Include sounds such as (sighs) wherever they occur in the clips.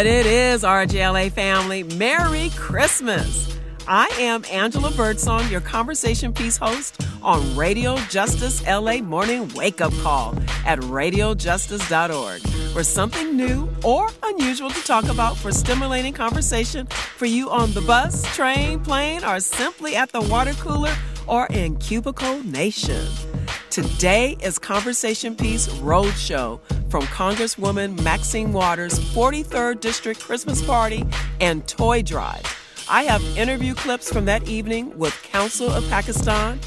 what it is, RJLA family. Merry Christmas. I am Angela Birdsong, your conversation piece host on Radio Justice LA Morning Wake Up Call at radiojustice.org, where something new or unusual to talk about for stimulating conversation for you on the bus, train, plane, or simply at the water cooler or in Cubicle Nation. Today is Conversation Piece Roadshow from Congresswoman Maxine Waters' 43rd District Christmas Party and Toy Drive. I have interview clips from that evening with Council of Pakistan,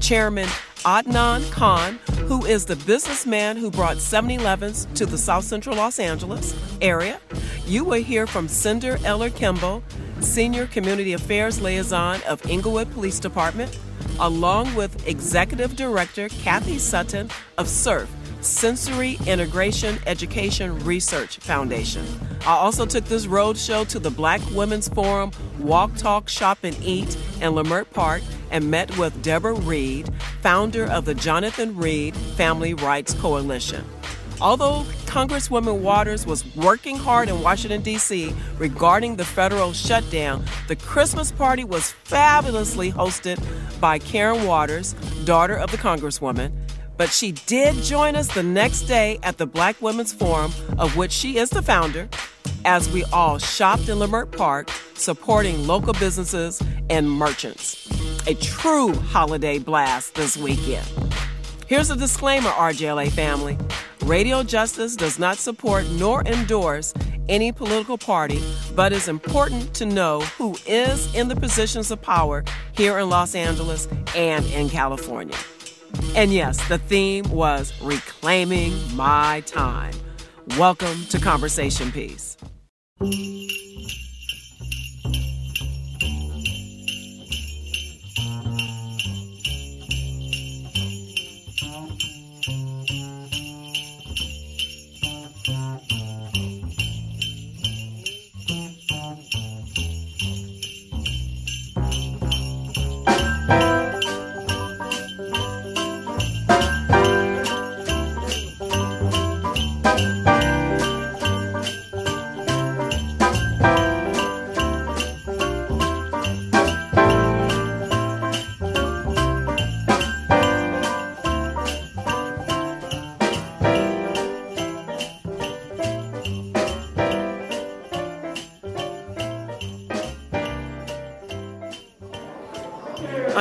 Chairman Adnan Khan, who is the businessman who brought 7 Elevens to the South Central Los Angeles area. You will hear from Cinder Eller Kimball, Senior Community Affairs Liaison of Inglewood Police Department, along with Executive Director Kathy Sutton of SIRF, Sensory Integration Education Research Foundation. I also took this roadshow to the Black Women's Forum Walk, Talk, Shop, and Eat in Leimert Park and met with Deborah Reed, founder of the Jonathan Reed Family Rights Coalition. Although Congresswoman Waters was working hard in Washington, D.C. regarding the federal shutdown, the Christmas party was fabulously hosted by Karen Waters, daughter of the Congresswoman. But she did join us the next day at the Black Women's Forum, of which she is the founder, as we all shopped in Leimert Park, supporting local businesses and merchants. A true holiday blast this weekend. Here's a disclaimer, RJLA family. Radio Justice does not support nor endorse any political party, but it's important to know who is in the positions of power here in Los Angeles and in California. And yes, the theme was Reclaiming My Time. Welcome to Conversation Piece.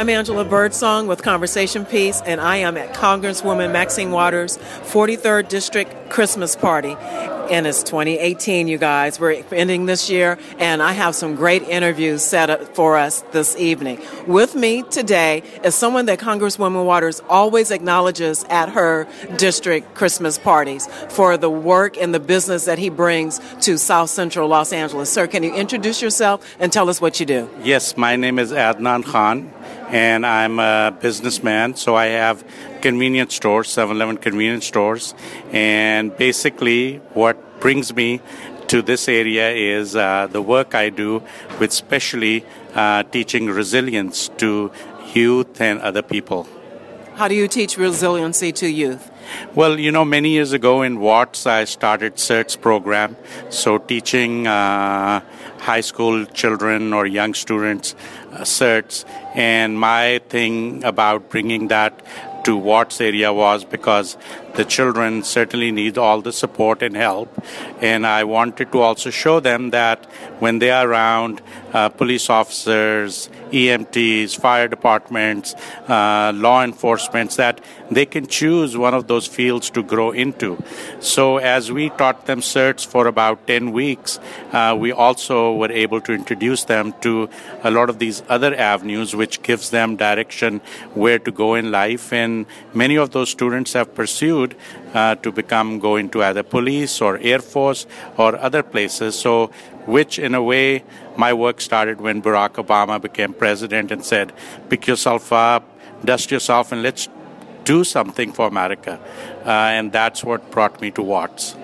I'm Angela Birdsong with Conversation Piece, and I am at Congresswoman Maxine Waters' 43rd District Christmas Party. And it's 2018, you guys. We're ending this year, and I have some great interviews set up for us this evening. With me today is someone that Congresswoman Waters always acknowledges at her district Christmas parties for the work and the business that he brings to South Central Los Angeles. Sir, can you introduce yourself and tell us what you do? Yes, my name is Adnan Khan and I'm a businessman. So I have convenience stores, 7-Eleven convenience stores, and basically what brings me to this area is uh, the work I do with specially uh, teaching resilience to youth and other people. How do you teach resiliency to youth? Well, you know, many years ago in Watts, I started CERTS program, so teaching uh, high school children or young students uh, CERTS. And my thing about bringing that to Watts area was because the children certainly need all the support and help. And I wanted to also show them that when they are around uh, police officers, EMTs, fire departments, uh, law enforcement, that they can choose one of those fields to grow into. So as we taught them CERTS for about 10 weeks, uh, we also were able to introduce them to a lot of these other avenues, which gives them direction where to go in life. And many of those students have pursued uh, to become, go into either police or Air Force or other places. So which in a way my work started when Barack Obama became president and said, pick yourself up, dust yourself, and let's do something for America. Uh, and that's what brought me to Watts.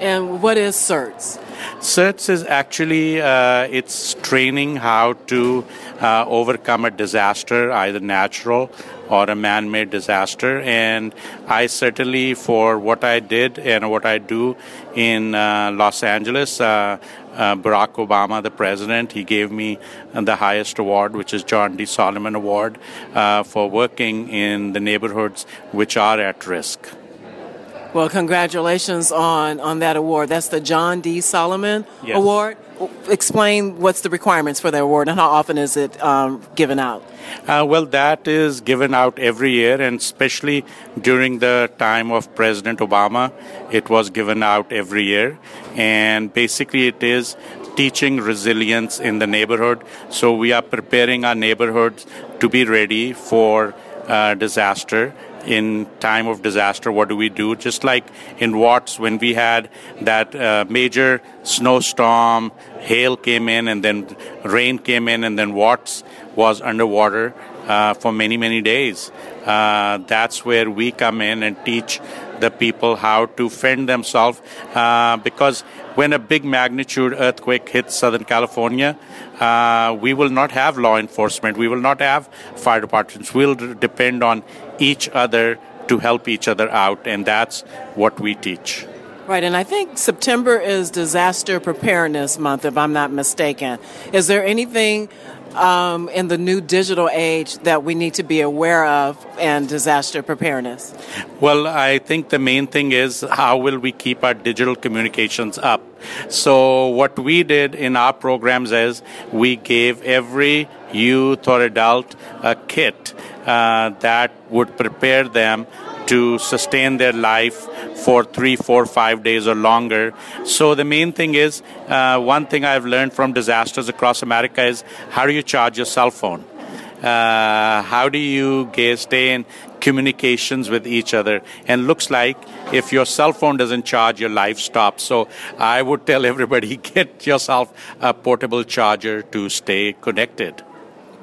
And what is CERTS? CERTS is actually uh, it's training how to uh, overcome a disaster, either natural or a man-made disaster. And I certainly, for what I did and what I do in uh, Los Angeles, uh, uh, Barack Obama, the president, he gave me the highest award, which is John D. Solomon Award, uh, for working in the neighborhoods which are at risk. Well, congratulations on, on that award. That's the John D. Solomon yes. Award. Explain what's the requirements for the award and how often is it um, given out? Uh, well, that is given out every year, and especially during the time of President Obama, it was given out every year. And basically, it is teaching resilience in the neighborhood. So we are preparing our neighborhoods to be ready for uh, disaster in time of disaster, what do we do? Just like in Watts, when we had that uh, major snowstorm, hail came in, and then rain came in, and then Watts was underwater uh, for many, many days. Uh, that's where we come in and teach the people how to fend themselves uh, because when a big magnitude earthquake hits Southern California, uh, we will not have law enforcement, we will not have fire departments. We'll depend on each other to help each other out, and that's what we teach. Right, and I think September is Disaster Preparedness Month, if I'm not mistaken. Is there anything um, in the new digital age that we need to be aware of and disaster preparedness? Well, I think the main thing is how will we keep our digital communications up? So, what we did in our programs is we gave every youth or adult a kit that would prepare them to sustain their life for three, four, five days or longer. So the main thing is, uh, one thing I've learned from disasters across America is how do you charge your cell phone? Uh, how do you get, stay in communications with each other? And looks like if your cell phone doesn't charge, your life stops. So I would tell everybody (laughs) get yourself a portable charger to stay connected.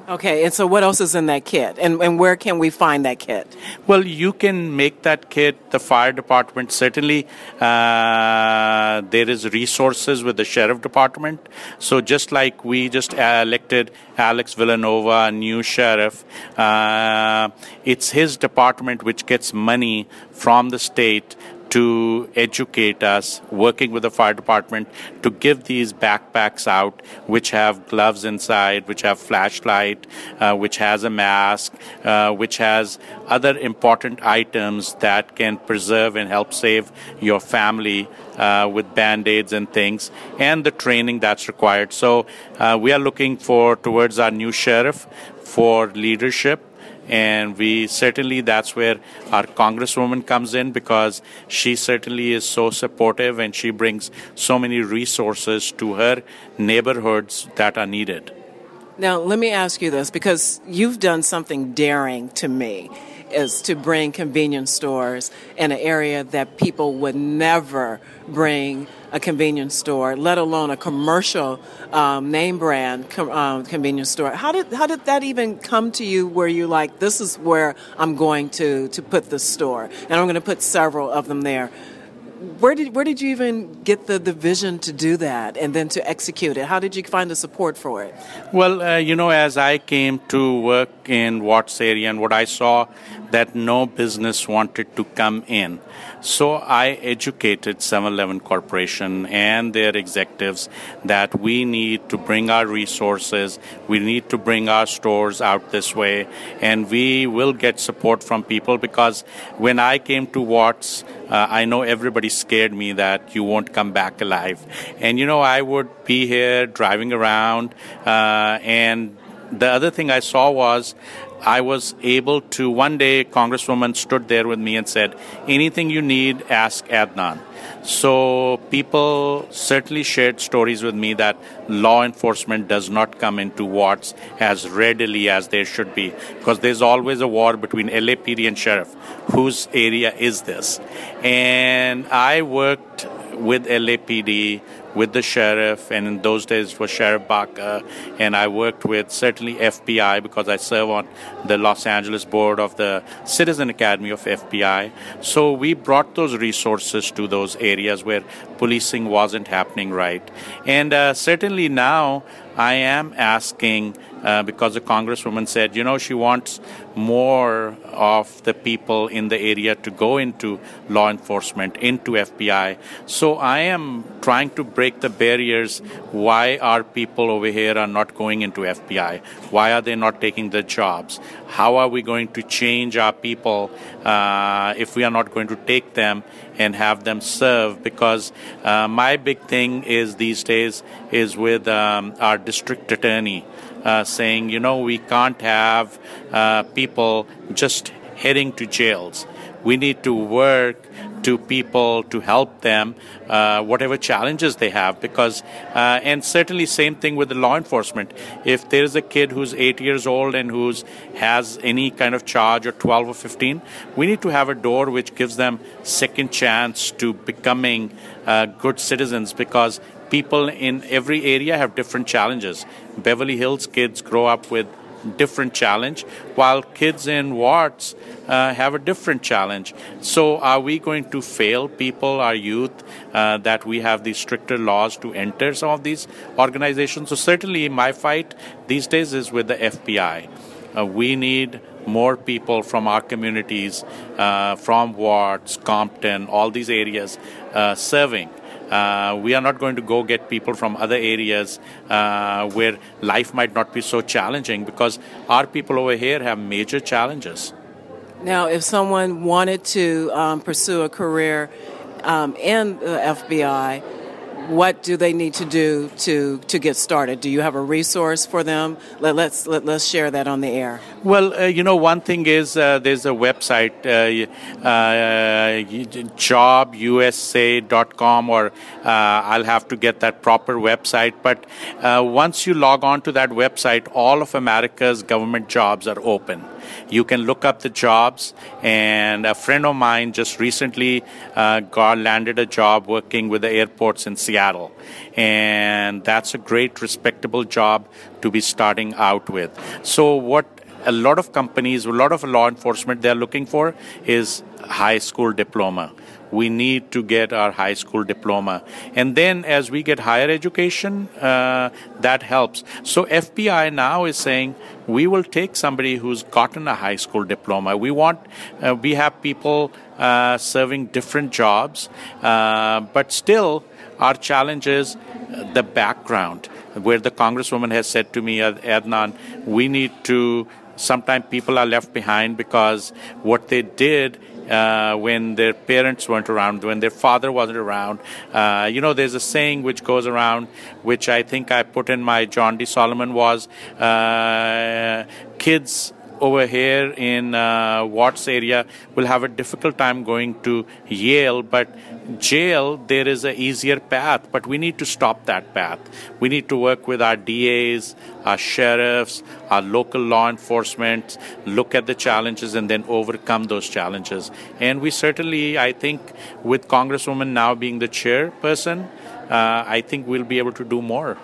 Okay, and so what else is in that kit? And, and where can we find that kit? Well, you can make that kit, the fire department. Certainly, uh, there is resources with the sheriff department. So just like we just elected Alex Villanueva, a new sheriff, uh, it's his department which gets money from the state to educate us, working with the fire department to give these backpacks out, which have gloves inside, which have flashlight, uh, which has a mask, uh, which has other important items that can preserve and help save your family uh, with band-aids and things, and the training that's required. So uh, we are looking for towards our new sheriff for leadership and we certainly that's where our congresswoman comes in because she certainly is so supportive and she brings so many resources to her neighborhoods that are needed. Now let me ask you this because you've done something daring to me is to bring convenience stores in an area that people would never bring a convenience store, let alone a commercial um, name brand com- um, convenience store. How did how did that even come to you? Where you like this is where I'm going to to put the store, and I'm going to put several of them there where did where did you even get the, the vision to do that and then to execute it? How did you find the support for it? Well, uh, you know, as I came to work in Watts area and what I saw that no business wanted to come in. So I educated 7-Eleven Corporation and their executives that we need to bring our resources, we need to bring our stores out this way, and we will get support from people because when I came to Watts, uh, I know everybody scared me that you won't come back alive. And you know, I would be here driving around, uh, and the other thing I saw was I was able to, one day, Congresswoman stood there with me and said, anything you need, ask Adnan. So people certainly shared stories with me that law enforcement does not come into Watts as readily as there should be because there's always a war between LAPD and sheriff. Whose area is this? And I worked with LAPD, with the sheriff, and in those days was Sheriff Baca, and I worked with certainly FBI because I serve on the Los Angeles board of the Citizen Academy of FBI. So we brought those resources to those areas where policing wasn't happening right, and uh, certainly now I am asking uh, because the congresswoman said, you know, she wants more of the people in the area to go into law enforcement, into FBI. So I am trying to break the barriers. Why are people over here are not going into FBI? Why are they not taking the jobs? How are we going to change our people uh, if we are not going to take them and have them serve? Because uh, my big thing is these days is with um, our district attorney uh, saying, you know, we can't have uh, people just heading to jails. We need to work to people to help them, uh, whatever challenges they have. Because, uh, and certainly same thing with the law enforcement. If there is a kid who's eight years old and who's has any kind of charge or 12 or 15, we need to have a door which gives them second chance to becoming uh, good citizens. Because people in every area have different challenges. Beverly Hills kids grow up with different challenge, while kids in Watts uh, have a different challenge. So, are we going to fail people, our youth, uh, that we have these stricter laws to enter some of these organizations? So, certainly, my fight these days is with the FBI. Uh, we need more people from our communities, uh, from Watts, Compton, all these areas, uh, serving. Uh, we are not going to go get people from other areas uh, where life might not be so challenging because our people over here have major challenges. Now, if someone wanted to um, pursue a career um, in the FBI, what do they need to do to to get started? Do you have a resource for them? Let, let's let, us let us share that on the air. Well, uh, you know, one thing is uh, there's a website, uh, uh jobusa.com, or uh, I'll have to get that proper website. But uh, once you log on to that website, all of America's government jobs are open. You can look up the jobs, and a friend of mine just recently uh, got landed a job working with the airports in Seattle, and that's a great, respectable job to be starting out with. So, what a lot of companies, a lot of law enforcement they're looking for is high school diploma. We need to get our high school diploma. And then as we get higher education, uh, that helps. So FBI now is saying we will take somebody who's gotten a high school diploma. We want, uh, we have people uh, serving different jobs, uh, but still our challenge is the background where the congresswoman has said to me, Adnan, we need to sometimes people are left behind because what they did uh, when their parents weren't around, when their father wasn't around. Uh, you know, there's a saying which goes around, which I think I put in my John D. Solomon was uh, kids over here in uh, Watts area will have a difficult time going to Yale, but jail there is an easier path. But we need to stop that path. We need to work with our DAs, our sheriffs, our local law enforcement, look at the challenges and then overcome those challenges. And we certainly, I think, with Congresswoman now being the chairperson, uh, I think we'll be able to do more.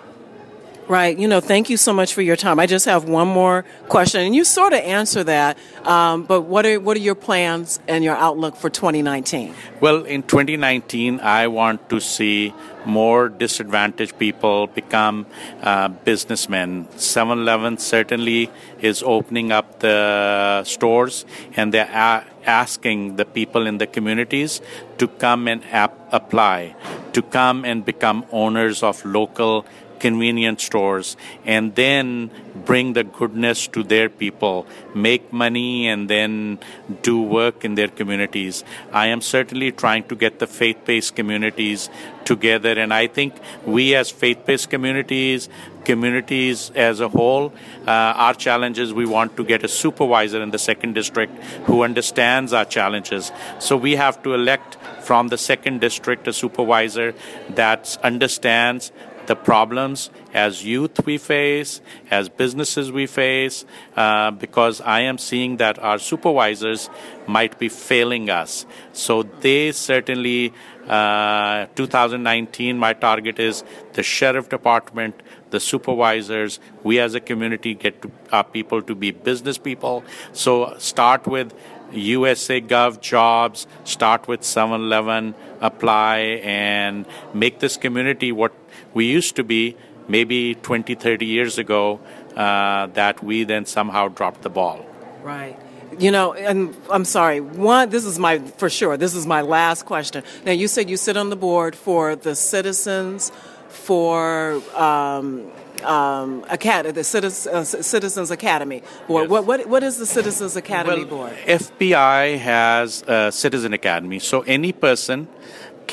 Right. You know, thank you so much for your time. I just have one more question, and you sort of answer that. Um, but what are what are your plans and your outlook for 2019? Well, in 2019, I want to see more disadvantaged people become uh, businessmen. 7-Eleven certainly is opening up the stores, and they're a- asking the people in the communities to come and ap- apply, to come and become owners of local convenience stores and then bring the goodness to their people, make money, and then do work in their communities. I am certainly trying to get the faith based communities together, and I think we as faith based communities, communities as a whole, uh, our challenge is we want to get a supervisor in the second district who understands our challenges. So we have to elect from the second district a supervisor that understands the problems as youth we face, as businesses we face, uh, because I am seeing that our supervisors might be failing us. So they certainly, uh, 2019, my target is the sheriff department, the supervisors, we as a community get to, our people to be business people. So start with USA Gov jobs, start with 7 Eleven, apply, and make this community what we used to be maybe 20, 30 years ago uh, that we then somehow dropped the ball. Right. You know, and I'm sorry. One, this is my for sure. This is my last question. Now, you said you sit on the board for the Citizens for um, um, Academy, the Citizens, uh, Citizens Academy Board. Yes. What, what, what is the Citizens Academy well, Board? FBI has a Citizen Academy, so any person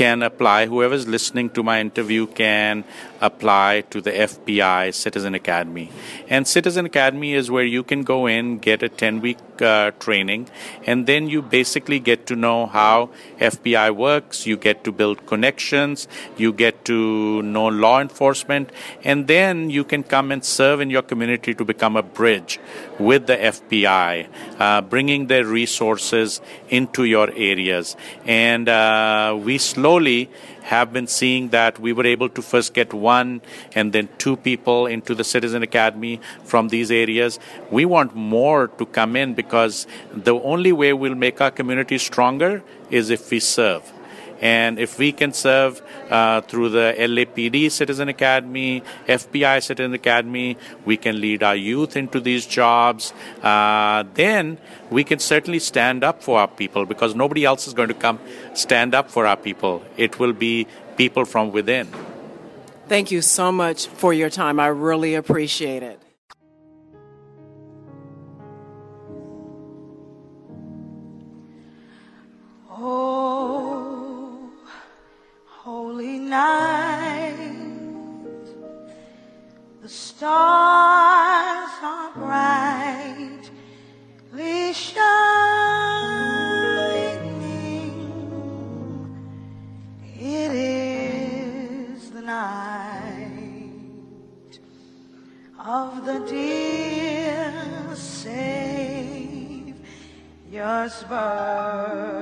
can apply. Whoever's listening to my interview can apply to the FBI Citizen Academy. And Citizen Academy is where you can go in, get a 10 week uh, training, and then you basically get to know how FBI works. You get to build connections, you get to know law enforcement, and then you can come and serve in your community to become a bridge with the FBI, uh, bringing their resources into your areas. And uh, we slowly have been seeing that we were able to first get one and then two people into the Citizen Academy from these areas. We want more to come in because the only way we'll make our community stronger is if we serve. And if we can serve uh, through the LAPD Citizen Academy, FBI Citizen Academy, we can lead our youth into these jobs, uh, then we can certainly stand up for our people because nobody else is going to come stand up for our people. It will be people from within. Thank you so much for your time. I really appreciate it. Stars are brightly shining. It is the night of the dear Savior's birth.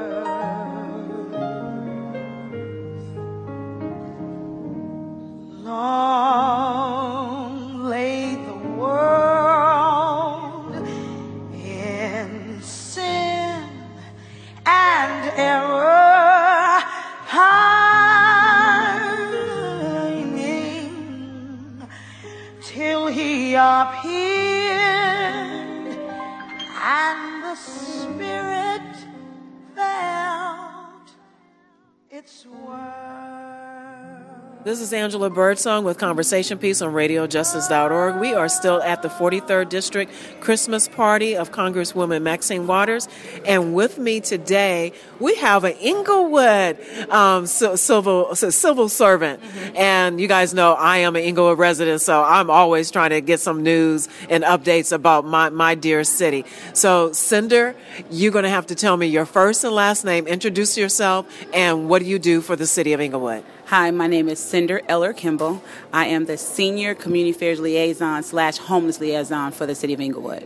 This is Angela Birdsong with Conversation Piece on RadioJustice.org. We are still at the 43rd District Christmas party of Congresswoman Maxine Waters. And with me today, we have an Inglewood um, civil, civil servant. Mm-hmm. And you guys know I am an Inglewood resident, so I'm always trying to get some news and updates about my, my dear city. So, Cinder, you're going to have to tell me your first and last name, introduce yourself, and what do you do for the city of Inglewood? Hi, my name is Cinder Eller Kimball. I am the Senior Community Affairs Liaison slash Homeless Liaison for the City of Inglewood.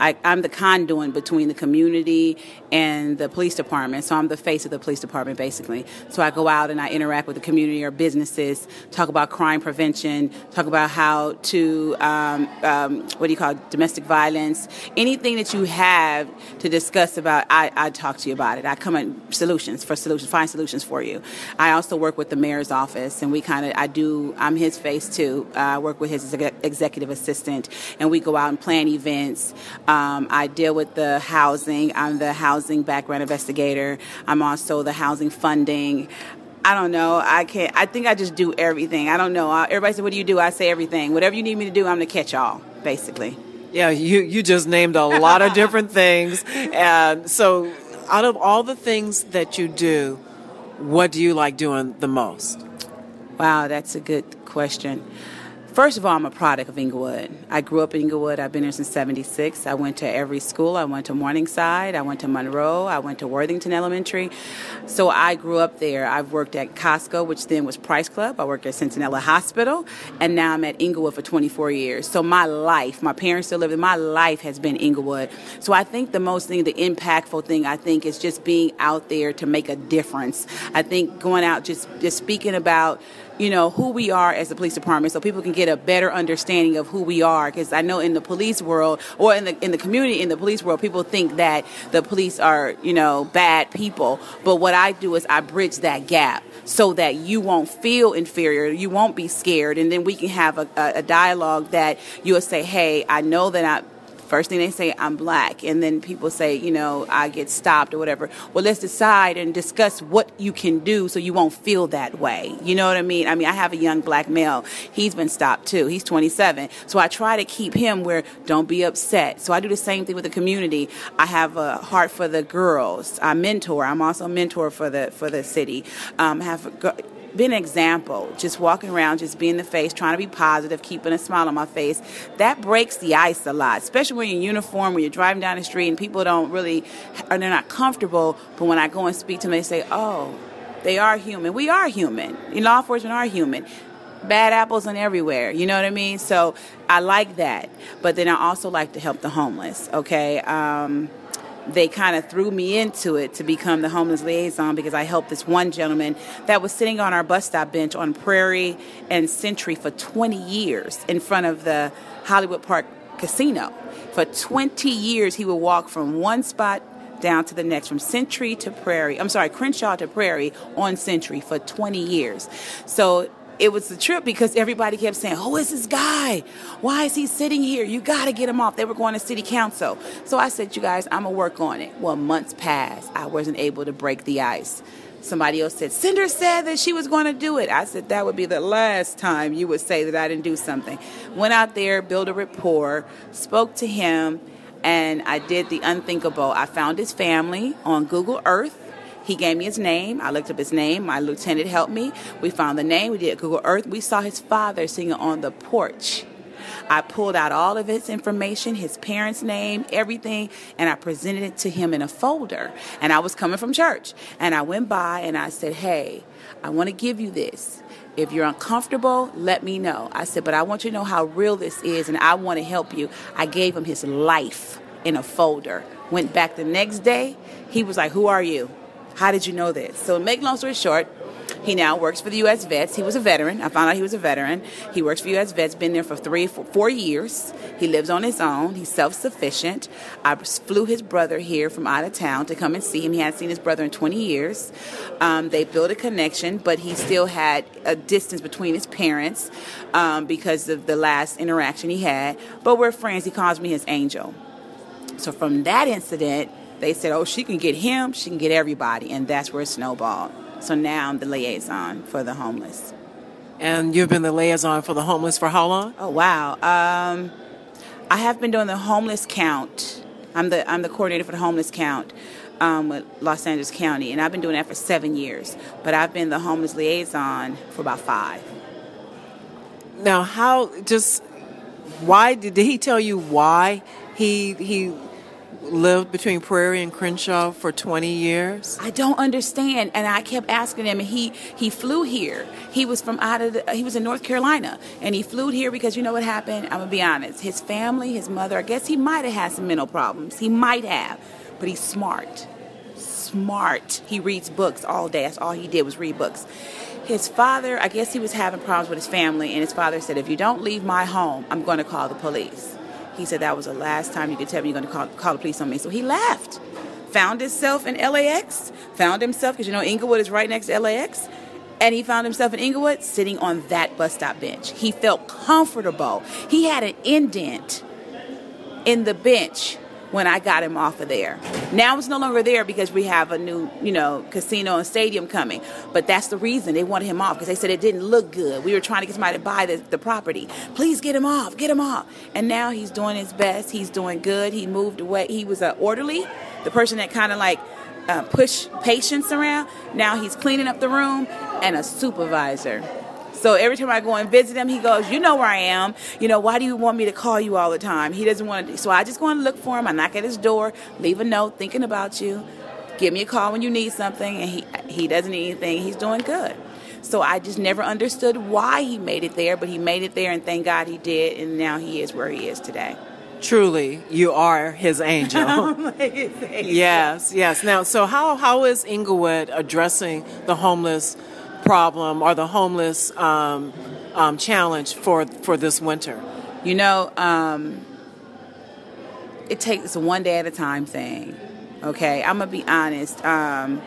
I, am the conduit between the community and the police department. So I'm the face of the police department, basically. So I go out and I interact with the community or businesses, talk about crime prevention, talk about how to, um, um, what do you call it, domestic violence, anything that you have to discuss about, I, I talk to you about it. I come at solutions for solutions, find solutions for you. I also work with the mayor's office, and we kind of, I do, I'm his face too. Uh, I work with his executive assistant, and we go out and plan events. Um, I deal with the housing. I'm the housing background investigator. I'm also the housing funding. I don't know. I can't. I think I just do everything. I don't know. Everybody says, "What do you do?" I say everything. Whatever you need me to do, I'm the catch-all, basically. Yeah, you you just named a lot of different things, and so out of all the things that you do, what do you like doing the most? Wow, that's a good question First of all, I'm a product of Inglewood. I grew up in Inglewood. I've been here since 76. I went to every school. I went to Morningside. I went to Monroe. I went to Worthington Elementary. So I grew up there. I've worked at Costco, which then was Price Club. I worked at Centinela Hospital. And now I'm at Inglewood for 24 years. So my life, my parents still live there. my life has been Inglewood. So I think the most thing, the impactful thing, I think, is just being out there to make a difference. I think going out, just, just speaking about you know who we are as the police department so people can get a better understanding of who we are. Because i know in the police world or in the in the community in the police world people think that the police are you know bad people. But what i do is i bridge that gap so that you won't feel inferior you won't be scared. And then we can have a, a dialogue that you'll say hey i know that i First thing they say, I'm black. And then people say, you know, I get stopped or whatever. Well, let's decide and discuss what you can do so you won't feel that way. You know what I mean? I mean, I have a young black male. He's been stopped too. He's 27. So I try to keep him where don't be upset. So I do the same thing with the community. I have a heart for the girls. I mentor. I'm also a mentor for the for the city. Um, have be an example. Just walking around, just being the face, trying to be positive, keeping a smile on my face. That breaks the ice a lot, especially when you're in uniform, when you're driving down the street and people don't really, or they're not comfortable. But when I go and speak to them, they say, oh, they are human. We are human. Law enforcement are human bad apples and everywhere. You know what I mean? So I like that. But then I also like to help the homeless. Okay. Um, they kind of threw me into it to become the homeless liaison because I helped this one gentleman that was sitting on our bus stop bench on Prairie and Century for 20 years in front of the Hollywood Park Casino. For 20 years, he would walk from one spot down to the next, from Century to Prairie. I'm sorry, Crenshaw to Prairie on Century for 20 years. So it was a trip because everybody kept saying, Who is this guy? Why is he sitting here? You got to get him off. They were going to city council. So I said, You guys, I'm going to work on it. Well, months passed. I wasn't able to break the ice. Somebody else said, Cinder said that she was going to do it. I said, That would be the last time you would say that I didn't do something. Went out there, built a rapport, spoke to him, and I did the unthinkable. I found his family on Google Earth he gave me his name. I looked up his name. My lieutenant helped me. We found the name. We did Google Earth. We saw his father singing on the porch. I pulled out all of his information, his parents' name, everything, and I presented it to him in a folder. And I was coming from church. And I went by and I said, Hey, I want to give you this. If you're uncomfortable, let me know. I said, But I want you to know how real this is, and I want to help you. I gave him his life in a folder. Went back the next day. He was like, Who are you? How did you know this? So, make long story short, he now works for the U.S. Vets. He was a veteran. I found out he was a veteran. He works for U.S. Vets, been there for three, four, four years. He lives on his own. He's self sufficient. I flew his brother here from out of town to come and see him. He hadn't seen his brother in 20 years. Um, they built a connection, but he still had a distance between his parents um, because of the last interaction he had. But we're friends. He calls me his angel. So, from that incident, they said, oh, she can get him, she can get everybody. And that's where it snowballed. So now I'm the liaison for the homeless. And you've been the liaison for the homeless for how long? Oh, wow. Um, I have been doing the homeless count. I'm the, I'm the coordinator for the homeless count. Um, with Los Angeles County, and I've been doing that for seven years. But I've been the homeless liaison for about five. Now, how just why did, did he tell you why he he lived between Prairie and Crenshaw for 20 years? I don't understand. And I kept asking him, and he, he flew here. He was from out of the, he was in North Carolina, and he flew here because you know what happened? I'm going to be honest. His family, his mother, I guess he might have had some mental problems. He might have, but he's smart. Smart. He reads books all day. That's all he did was read books. His father, I guess he was having problems with his family, and his father said, If you don't leave my home, I'm going to call the police. He said that was the last time you could tell me you're going to call, call the police on me. So he left, found himself in LAX, found himself, because you know Inglewood is right next to LAX, and he found himself in Inglewood sitting on that bus stop bench. He felt comfortable. He had an indent in the bench when I got him off of there. Now it's no longer there because we have a new, you know, casino and stadium coming. But that's the reason they wanted him off because they said it didn't look good. We were trying to get somebody to buy the, the property. Please get him off, get him off. And now he's doing his best. He's doing good. He moved away. He was an orderly, the person that kind of like uh, push patients around. Now he's cleaning up the room and a supervisor So every time I go and visit him, he goes, "You know where I am. You know why do you want me to call you all the time?" He doesn't want to. So I just go and look for him. I knock at his door, leave a note, thinking about you. Give me a call when you need something, and he he doesn't need anything. He's doing good. So I just never understood why he made it there, but he made it there, and thank God he did, and now he is where he is today. Truly, you are his angel. (laughs) his angel. yes, yes. Now, so how how is Inglewood addressing the homeless problem or the homeless um, um, challenge for for this winter? You know, um, it takes one day at a time thing. Okay, I'm gonna be honest. Um,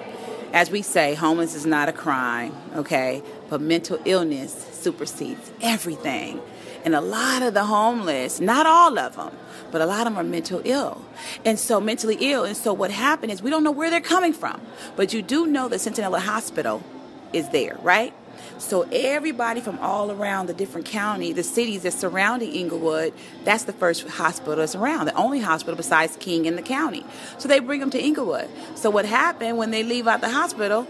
as we say, homeless is not a crime. Okay, but mental illness supersedes everything. And a lot of the homeless, not all of them, but a lot of them are mental ill. And so mentally ill. And so what happened is we don't know where they're coming from. But you do know that Centinela Hospital is there, right? So everybody from all around the different county, the cities that surrounding Inglewood, that's the first hospital that's around, the only hospital besides King in the county. So they bring them to Inglewood. So what happened when they leave out the hospital?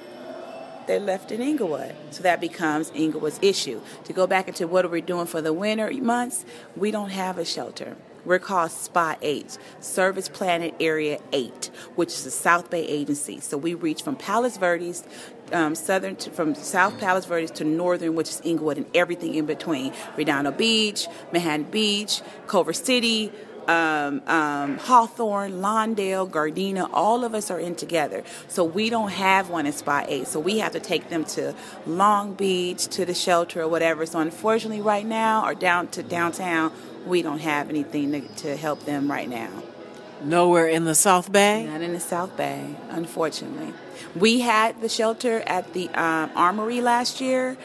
They're left in Inglewood. So that becomes Inglewood's issue. To go back into what are we doing for the winter months, we don't have a shelter. We're called SPA 8, Service Planning Area 8, which is a South Bay agency. So we reach from Palos Verdes, um, southern to, from South Palos Verdes to northern, which is Inglewood, and everything in between. Redondo Beach, Manhattan Beach, Culver City, um, um, Hawthorne, Lawndale, Gardena, all of us are in together. So we don't have one in SPA 8. So we have to take them to Long Beach, to the shelter or whatever. So unfortunately, right now, or down to downtown, we don't have anything to, to help them right now. Nowhere in the South Bay? Not in the South Bay, unfortunately. We had the shelter at the um, Armory last year,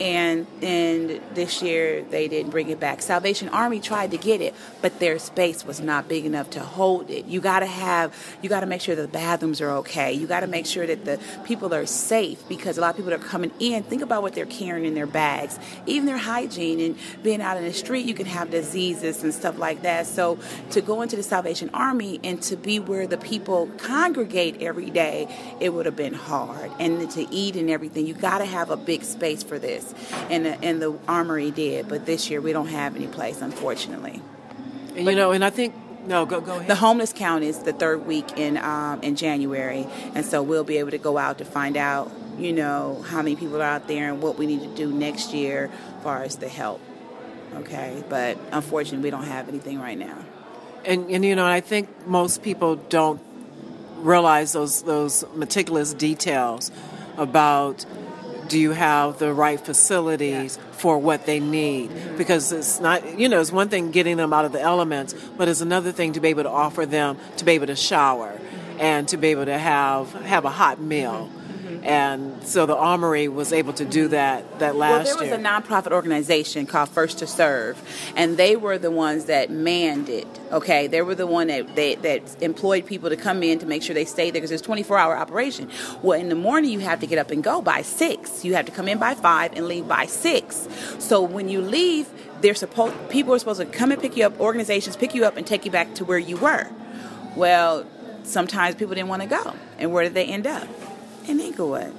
and and this year they didn't bring it back. Salvation Army tried to get it, but their space was not big enough to hold it. You got to have, you got to make sure the bathrooms are okay. You got to make sure that the people are safe because a lot of people are coming in. Think about what they're carrying in their bags, even their hygiene and being out in the street. You can have diseases and stuff like that. So to go into the Salvation Army and to be where the people congregate every day, it would have been hard. And to eat and everything, you got to have a big space for this. And the, and the armory did, but this year we don't have any place, unfortunately. And, you know, and I think no, go go ahead. The homeless count is the third week in um, in January, and so we'll be able to go out to find out, you know, how many people are out there and what we need to do next year as far as the help. Okay, but unfortunately, we don't have anything right now. And and you know, I think most people don't realize those those meticulous details about do you have the right facilities yeah. for what they need because it's not you know it's one thing getting them out of the elements but it's another thing to be able to offer them to be able to shower and to be able to have have a hot meal and so the Armory was able to do that that last year. Well, there was year. a nonprofit organization called First to Serve, and they were the ones that manned it. Okay, they were the one that they, that employed people to come in to make sure they stayed there because it's 24 hour operation. Well, in the morning you have to get up and go by six. You have to come in by five and leave by six. So when you leave, they're supposed people are supposed to come and pick you up. Organizations pick you up and take you back to where you were. Well, sometimes people didn't want to go, and where did they end up? In Inglewood.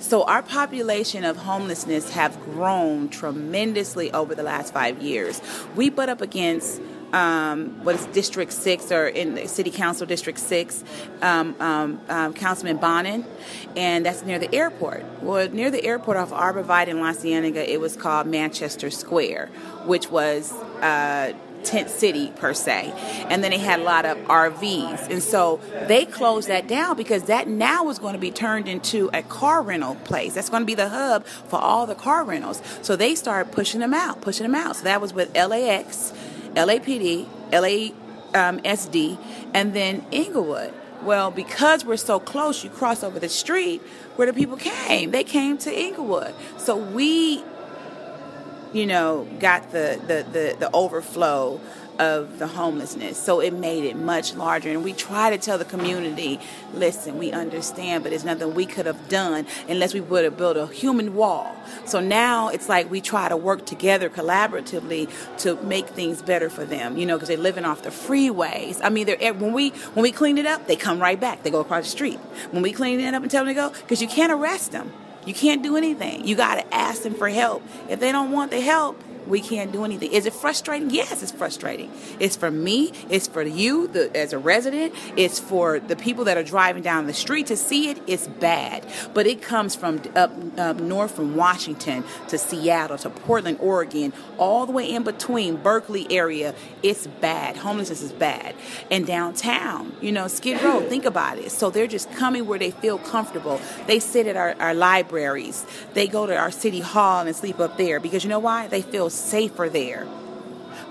So our population of homelessness have grown tremendously over the last five years. We butt up against um, what is District 6 or in City Council District 6, um, um, um, Councilman Bonin, and that's near the airport. Well, near the airport off Arborvitae in La Cienega, it was called Manchester Square, which was uh, tent city per se. And then they had a lot of RVs. And so they closed that down because that now is going to be turned into a car rental place. That's going to be the hub for all the car rentals. So they started pushing them out, pushing them out. So that was with LAX, LAPD, LASD, um, and then Inglewood. Well, because we're so close, you cross over the street where the people came. They came to Inglewood. So we you know, got the, the, the, the overflow of the homelessness. So it made it much larger. And we try to tell the community, listen, we understand, but there's nothing we could have done unless we would have built a human wall. So now it's like we try to work together collaboratively to make things better for them, you know, because they're living off the freeways. I mean, they're, eh, when we when we clean it up, they come right back. They go across the street. When we clean it up and tell them to go, because you can't arrest them You can't do anything. You got to ask them for help. If they don't want the help, we can't do anything. Is it frustrating? Yes, it's frustrating. It's for me. It's for you the, as a resident. It's for the people that are driving down the street to see it. It's bad, but it comes from up, up north from Washington to Seattle to Portland, Oregon, all the way in between Berkeley area. It's bad. Homelessness is bad, and downtown, you know, Skid Row. Think about it. So they're just coming where they feel comfortable. They sit at our, our libraries. They go to our city hall and sleep up there because you know why? They feel safer there.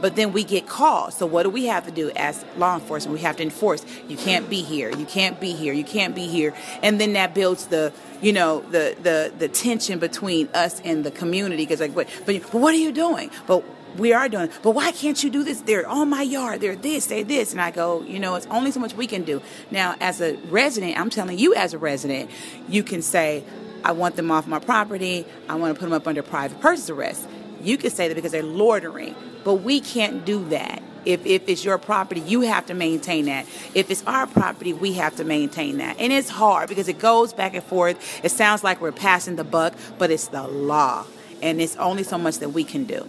But then we get called. So what do we have to do as law enforcement? We have to enforce. You can't be here. You can't be here. You can't be here. And then that builds the, you know, the the the tension between us and the community. Because like, but, but but what are you doing? But we are doing. But why can't you do this? They're on my yard. They're this. They're this. And I go, you know, it's only so much we can do. Now, as a resident, I'm telling you, as a resident, you can say, I want them off my property. I want to put them up under private person's arrest. You could say that because they're loitering, but we can't do that. If, if it's your property, you have to maintain that. If it's our property, we have to maintain that. And it's hard because it goes back and forth. It sounds like we're passing the buck, but it's the law. And it's only so much that we can do.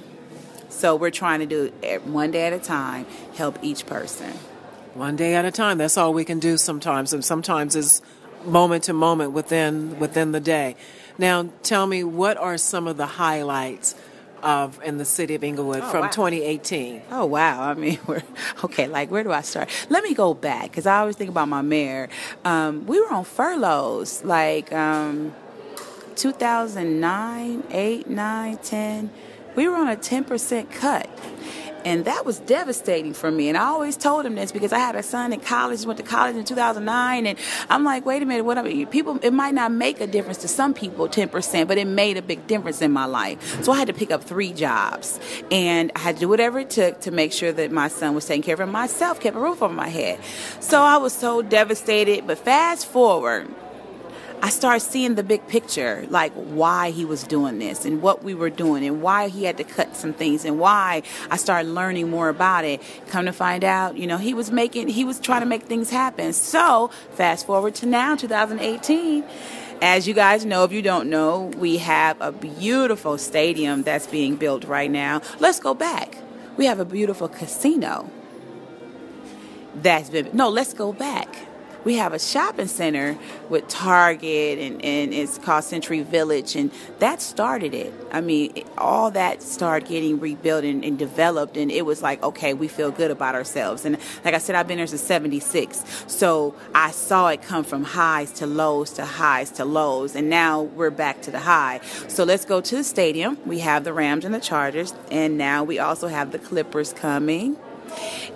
So we're trying to do it one day at a time, help each person. One day at a time. That's all we can do sometimes. And sometimes is moment to moment within within the day. Now, tell me, what are some of the highlights of in the city of Inglewood oh, from wow. 2018? Oh wow! I mean, (laughs) we're okay. Like, where do I start? Let me go back because I always think about my mayor. Um, we were on furloughs, like um, 2009, 8, 9, 10. We were on a 10% cut. And that was devastating for me. And I always told him this because I had a son in college, went to college in 2009. And I'm like, wait a minute, what people, it might not make a difference to some people, 10%, but it made a big difference in my life. So I had to pick up three jobs. And I had to do whatever it took to make sure that my son was taken care of and myself, kept a roof over my head. So I was so devastated. But fast forward, I started seeing the big picture, like why he was doing this and what we were doing and why he had to cut some things and why I started learning more about it. Come to find out, you know, he was making, he was trying to make things happen. So fast forward to now, 2018. As you guys know, if you don't know, we have a beautiful stadium that's being built right now. Let's go back. We have a beautiful casino that's been, no, let's go back we have a shopping center with Target and, and it's called Century Village, and that started it. I mean, all that started getting rebuilt and, and, developed, and it was like, okay, we feel good about ourselves. And like I said, I've been there since 76, so I saw it come from highs to lows to highs to lows, and now we're back to the high. So let's go to the stadium. We have the Rams and the Chargers, and now we also have the Clippers coming.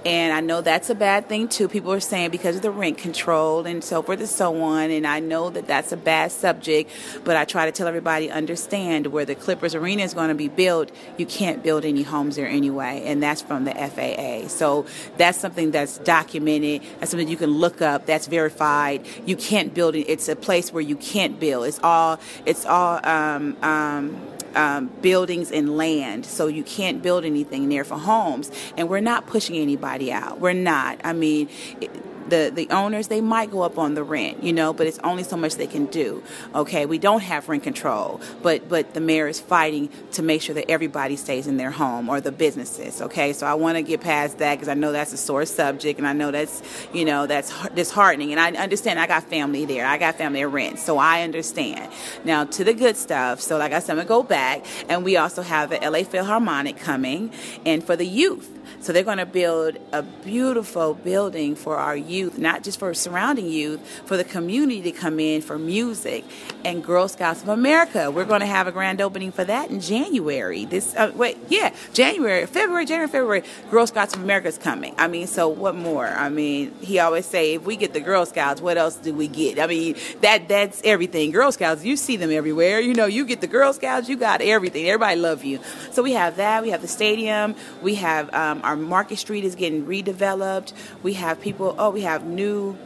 And I know that's a bad thing too. People are saying because of the rent control and so forth and so on. And I know that that's a bad subject, but I try to tell everybody understand where the Clippers Arena is going to be built, you can't build any homes there anyway. And that's from the FAA. So that's something that's documented. That's something you can look up. That's verified. You can't build it. It's a place where you can't build. It's all, it's all, um, um, um, buildings and land, so you can't build anything there for homes. And we're not pushing anybody out. We're not. I mean, it, the the owners they might go up on the rent, you know, but it's only so much they can do. Okay, we don't have rent control, but but the mayor is fighting to make sure that everybody stays in their home or the businesses. Okay, so I want to get past that because I know that's a sore subject, and I know that's you know that's disheartening, and I understand. I got family there. I got family at rent, so I understand. Now to the good stuff. So like I said, I'm gonna go back, and we also have the LA Philharmonic coming, and for the youth so they're going to build a beautiful building for our youth, not just for surrounding youth, for the community to come in for music. And Girl Scouts of America, we're going to have a grand opening for that in January. This uh, wait, yeah, January, February, January, February. Girl Scouts of America is coming. I mean, so what more? I mean, he always say, if we get the Girl Scouts, what else do we get? I mean, that that's everything. Girl Scouts, you see them everywhere. You know, you get the Girl Scouts, you got everything. Everybody love you. So we have that. We have the stadium. We have um, our Market Street is getting redeveloped. We have people, oh, we have new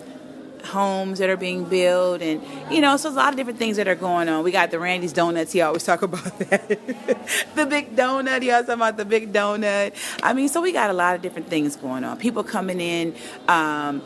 homes that are being built and you know so a lot of different things that are going on. We got the randy's donuts he always talk (laughs) about that. The big donut. He always talk about the big donut. I mean so we got a lot of different things going on. People coming in um,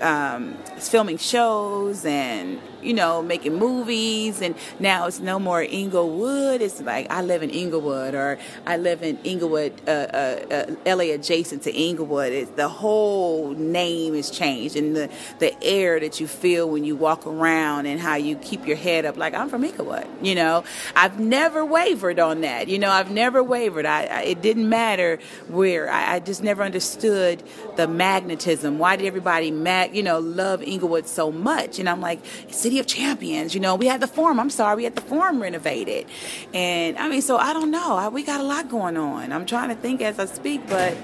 um, filming shows and you know making movies and now it's no more Inglewood. It's like I live in Inglewood or I live in Inglewood uh, uh, uh, LA adjacent to Inglewood. It's, the whole name is changed and the the air that you feel when you walk around and how you keep your head up. Like I'm from Inglewood you know? I've never wavered on that you know? I've never wavered. I, I it didn't matter where. I, I just never understood the magnetism. Why did everybody mag you know love Inglewood so much. And I'm like, City of Champions, you know, we had the forum. I'm sorry, we had the forum renovated. And I mean, so I don't know. I, we got a lot going on. I'm trying to think as I speak, but,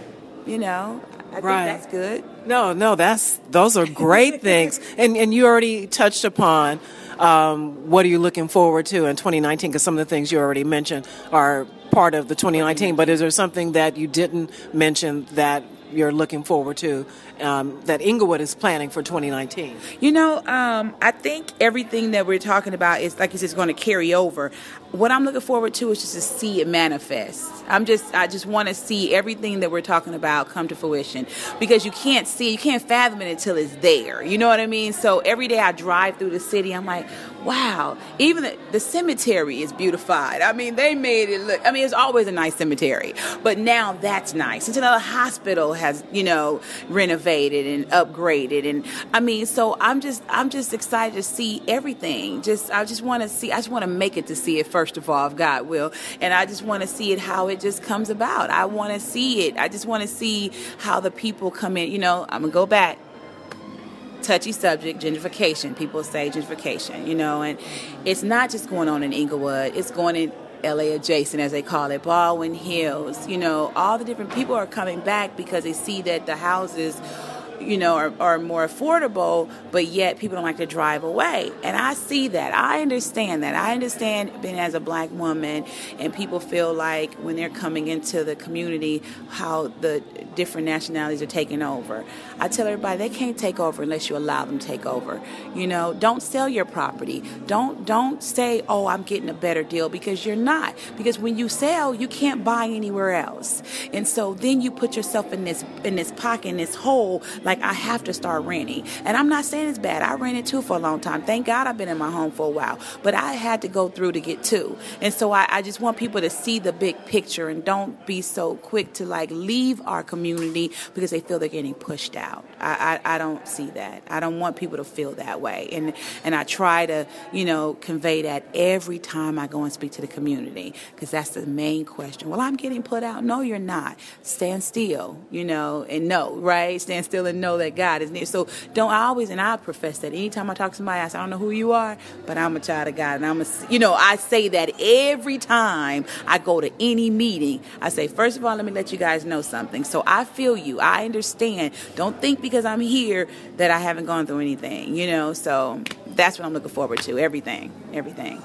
you know, I right. think that's good. No, no, that's those are great (laughs) things. And and you already touched upon um, what are you looking forward to in 2019? Because some of the things you already mentioned are part of the 2019. But is there something that you didn't mention that you're looking forward to um, that Inglewood is planning for 2019? You know, um, I think everything that we're talking about is, like you said, going to carry over. What I'm looking forward to is just to see it manifest. I'm just, I just want to see everything that we're talking about come to fruition because you can't see, you can't fathom it until it's there. You know what I mean? So every day I drive through the city, I'm like, wow, even the, the cemetery is beautified. I mean, they made it look, I mean, it's always a nice cemetery, but now that's nice. Until the hospital has, you know, renovated and upgraded. And I mean, so I'm just, I'm just excited to see everything. Just, I just want to see, I just want to make it to see it first of all, if God will. And I just want to see it how it just comes about. I want to see it. I just want to see how the people come in. You know, I'm going to go back touchy subject, gentrification. People say gentrification, you know, and it's not just going on in Inglewood, it's going in LA adjacent, as they call it, Baldwin Hills. You know, all the different people are coming back because they see that the houses you know, are, are more affordable, but yet people don't like to drive away. And I see that. I understand that. I understand being as a black woman and people feel like when they're coming into the community how the different nationalities are taking over. I tell everybody they can't take over unless you allow them to take over. You know, don't sell your property. Don't don't say, "Oh, I'm getting a better deal" because you're not. Because when you sell, you can't buy anywhere else. And so then you put yourself in this in this pocket, in this hole like like I have to start renting. And I'm not saying it's bad. I rented too for a long time. Thank God I've been in my home for a while. But I had to go through to get two. And so I, I just want people to see the big picture and don't be so quick to like leave our community because they feel they're getting pushed out. I, I, I don't see that. I don't want people to feel that way. And and I try to, you know, convey that every time I go and speak to the community because that's the main question. Well, I'm getting put out. No, you're not. Stand still, you know, and no, right? Stand still and know that God is near. So don't I always, and I profess that anytime I talk to somebody, I say, I don't know who you are, but I'm a child of God. And I'm a, you know, I say that every time I go to any meeting. I say, first of all, let me let you guys know something. So I feel you. I understand. Don't think because I'm here that I haven't gone through anything, you know? So that's what I'm looking forward to. Everything. Everything.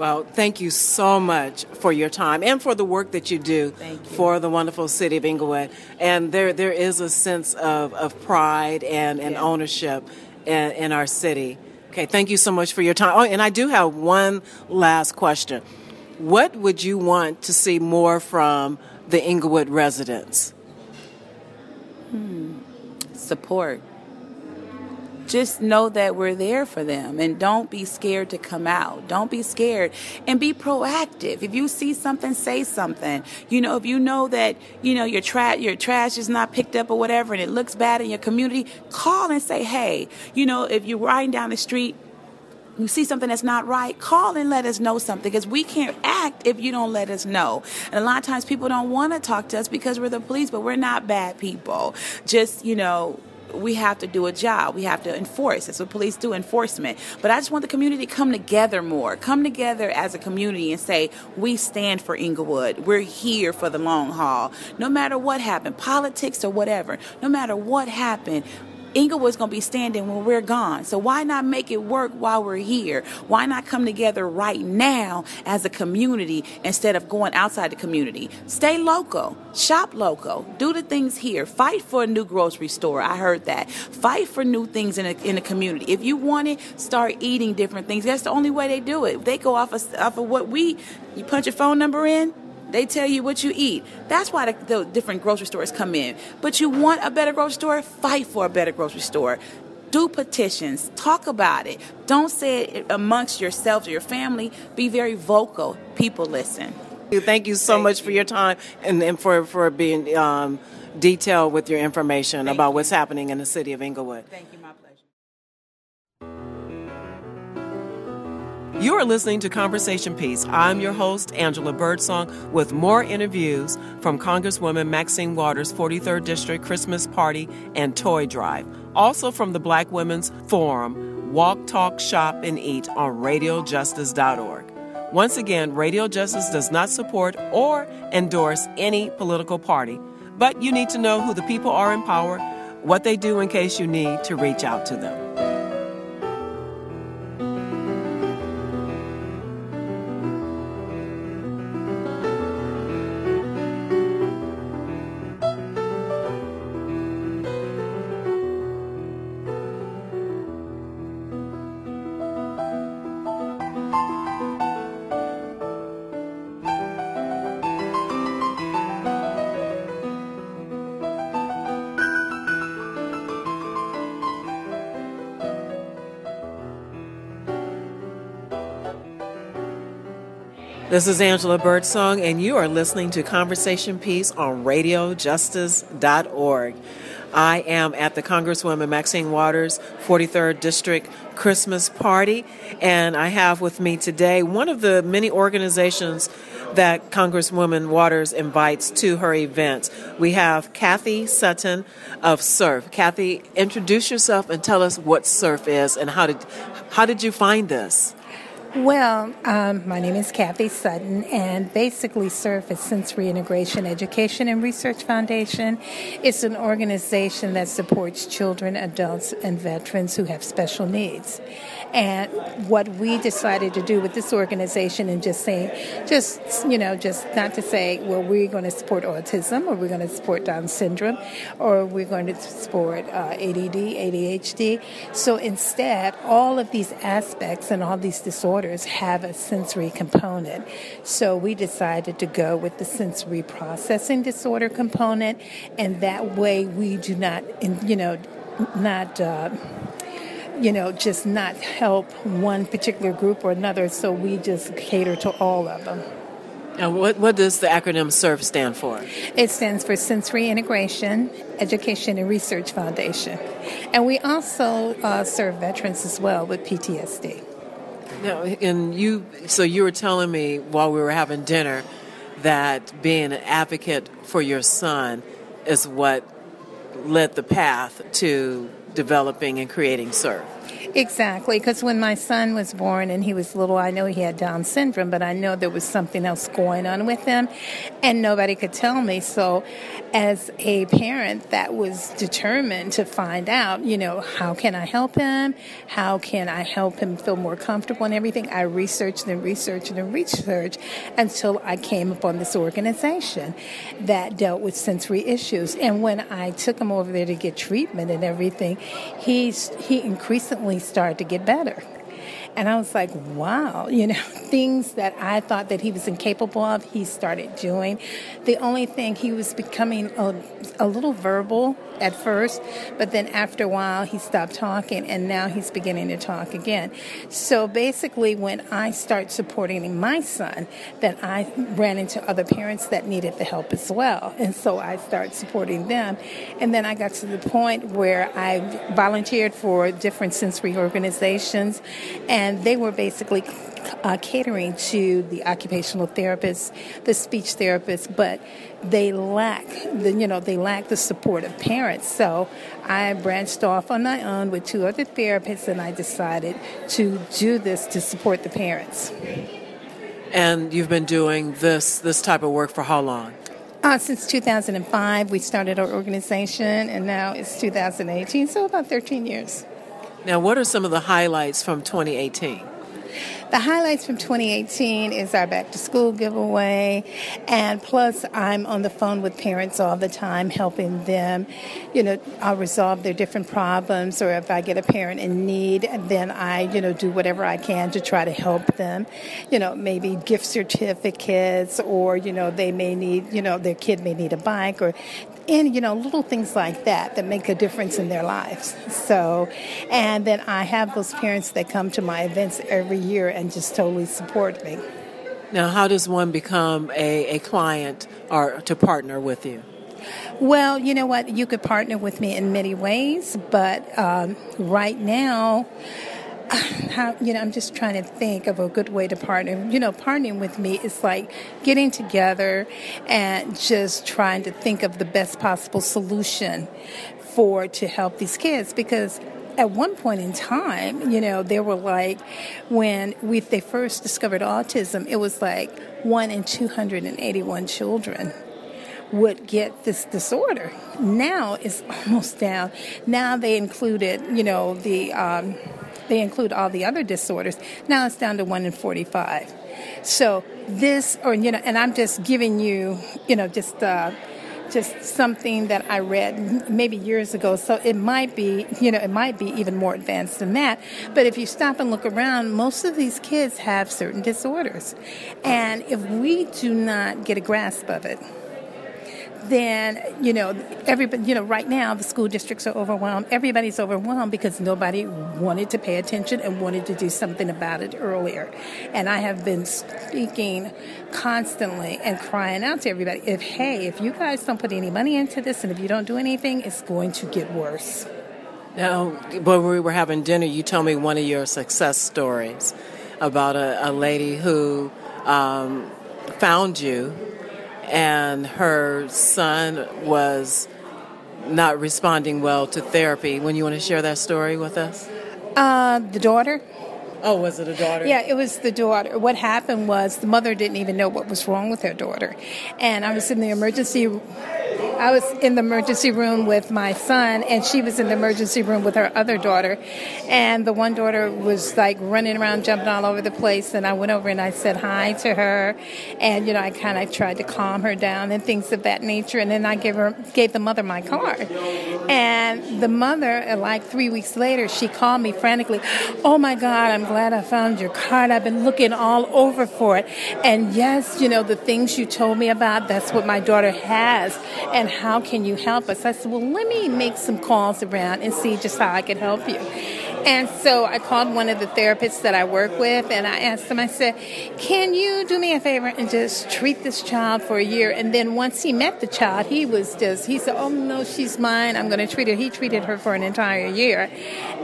Well, thank you so much for your time and for the work that you do you. for the wonderful city of Inglewood. And there, there is a sense of, of pride and, and ownership in, in our city. Okay, thank you so much for your time. Oh, and I do have one last question. What would you want to see more from the Inglewood residents? Hmm. Support just know that we're there for them and don't be scared to come out. Don't be scared and be proactive. If you see something, say something. You know, if you know that, you know, your trash your trash is not picked up or whatever and it looks bad in your community, call and say, "Hey, you know, if you're riding down the street you see something that's not right, call and let us know something because we can't act if you don't let us know. And a lot of times people don't want to talk to us because we're the police, but we're not bad people. Just, you know, we have to do a job. We have to enforce. That's what police do, enforcement. But I just want the community to come together more. Come together as a community and say, we stand for Inglewood. We're here for the long haul. No matter what happened, politics or whatever, no matter what happened, Inglewood's going to be standing when we're gone. So why not make it work while we're here? Why not come together right now as a community instead of going outside the community? Stay local, shop local, do the things here. Fight for a new grocery store. I heard that. Fight for new things in a, in the community. If you want it, start eating different things. That's the only way they do it. They go off of, off of what we, you punch your phone number in, they tell you what you eat. That's why the, the, different grocery stores come in. But you want a better grocery store? Fight for a better grocery store. do petitions, talk about it. Don't say it amongst yourselves or your family. Be very vocal. People listen. Thank you so Thank much you. for your time and, and for, for being um, detailed with your information Thank about you. what's happening in the city of Inglewood. Thank you, my You are listening to Conversation Piece. I'm your host, Angela Birdsong, with more interviews from Congresswoman Maxine Waters' 43rd District Christmas Party and Toy Drive. Also from the Black Women's Forum, Walk, Talk, Shop, and Eat on radiojustice.org. Once again, Radio Justice does not support or endorse any political party, but you need to know who the people are in power, what they do in case you need to reach out to them. This is Angela Birdsong, and you are listening to Conversation Piece on radiojustice.org. I am at the Congresswoman Maxine Waters 43rd District Christmas Party, and I have with me today one of the many organizations that Congresswoman Waters invites to her events. We have Kathy Sutton of SIERF. Kathy, introduce yourself and tell us what SIERF is and how did how did you find this? Well, um, my name is Kathy Sutton, and basically serve is Sensory Integration Education and Research Foundation. It's an organization that supports children, adults, and veterans who have special needs. And what we decided to do with this organization and just saying, just, you know, just not to say, well, we're going to support autism or we're going to support Down syndrome or we're going to support uh, ADD, ADHD. So instead, all of these aspects and all these disorders have a sensory component. So we decided to go with the sensory processing disorder component, and that way we do not, you know, not. Uh, you know, just not help one particular group or another, so we just cater to all of them. And what, what does the acronym SIERF stand for? It stands for Sensory Integration, Education and Research Foundation. And we also uh, serve veterans as well with PTSD. Now, and you, so you were telling me while we were having dinner that being an advocate for your son is what led the path to developing and creating SIERF. Exactly, because when my son was born and he was little, I know he had Down syndrome, but I know there was something else going on with him, and nobody could tell me. So, as a parent that was determined to find out, you know, how can I help him? How can I help him feel more comfortable and everything? I researched and researched and researched until I came upon this organization that dealt with sensory issues. And when I took him over there to get treatment and everything, he's he increasingly started to get better. And I was like, wow, (laughs) you know, things that I thought that he was incapable of, he started doing. The only thing he was becoming a, a little verbal at first, but then after a while he stopped talking and now he's beginning to talk again. So basically when I start supporting my son, then I ran into other parents that needed the help as well. And so I started supporting them. And then I got to the point where I volunteered for different sensory organizations and they were basically uh, catering to the occupational therapists, the speech therapists, but they lack the you know they lack the support of parents. So I branched off on my own with two other therapists, and I decided to do this to support the parents. And you've been doing this this type of work for how long? Uh, since 2005, we started our organization, and now it's 2018, so about 13 years. Now, what are some of the highlights from 2018? The highlights from 2018 is our back to school giveaway, and plus I'm on the phone with parents all the time, helping them, you know, I'll resolve their different problems, or if I get a parent in need, then I, you know, do whatever I can to try to help them. You know, maybe gift certificates, or you know, they may need, you know, their kid may need a bike, or and you know little things like that that make a difference in their lives. So and then i have those parents that come to my events every year and just totally support me. Now how does one become a, a client or to partner with you? Well, you know what? You could partner with me in many ways, but um, right now, (sighs) how you know i'm just trying to think of a good way to partner you know partnering with me is like getting together and just trying to think of the best possible solution for to help these kids because at one point in time, you know, there were like when we they first discovered autism, it was like one in 281 children would get this disorder. Now it's (laughs) almost down. Now they included, you know, the um, they include all the other disorders. Now it's down to one in 45. So this, or you know, and I'm just giving you, you know, just. Uh, just something that I read maybe years ago. So it might be, you know, it might be even more advanced than that. But if you stop and look around, most of these kids have certain disorders. And if we do not get a grasp of it, then you know everybody you know right now the school districts are overwhelmed. Everybody's overwhelmed because nobody wanted to pay attention and wanted to do something about it earlier. And i have been speaking constantly and crying out to everybody if hey if you guys don't put any money into this and if you don't do anything it's going to get worse. Now when we were having dinner you told me one of your success stories about a, a lady who um, found you and her son was not responding well to therapy. When you want to share that story with us? Uh, the daughter. Oh, was it a daughter? Yeah, it was the daughter. What happened was the mother didn't even know what was wrong with her daughter. And I was in the emergency I was in the emergency room with my son, and she was in the emergency room with her other daughter. And the one daughter was like running around, jumping all over the place. And I went over and I said hi to her, and you know, I kind of tried to calm her down and things of that nature. And then I gave her gave the mother my card, and the mother, like three weeks later, she called me frantically. Oh my God, I'm glad I found your card. I've been looking all over for it. And yes, you know, the things you told me about, that's what my daughter has. And how can you help us? I said, well, let me make some calls around and see just how I can help you. And so I called one of the therapists that I work with and I asked him, I said, Can you do me a favor and just treat this child for a year? And then once he met the child, he was just, he said, Oh no, she's mine. I'm going to treat her. He treated her for an entire year.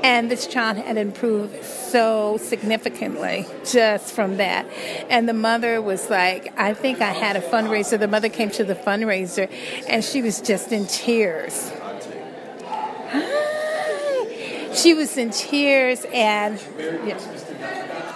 And this child had improved so significantly just from that. And the mother was like, I think I had a fundraiser. The mother came to the fundraiser and she was just in tears she was in tears and yeah.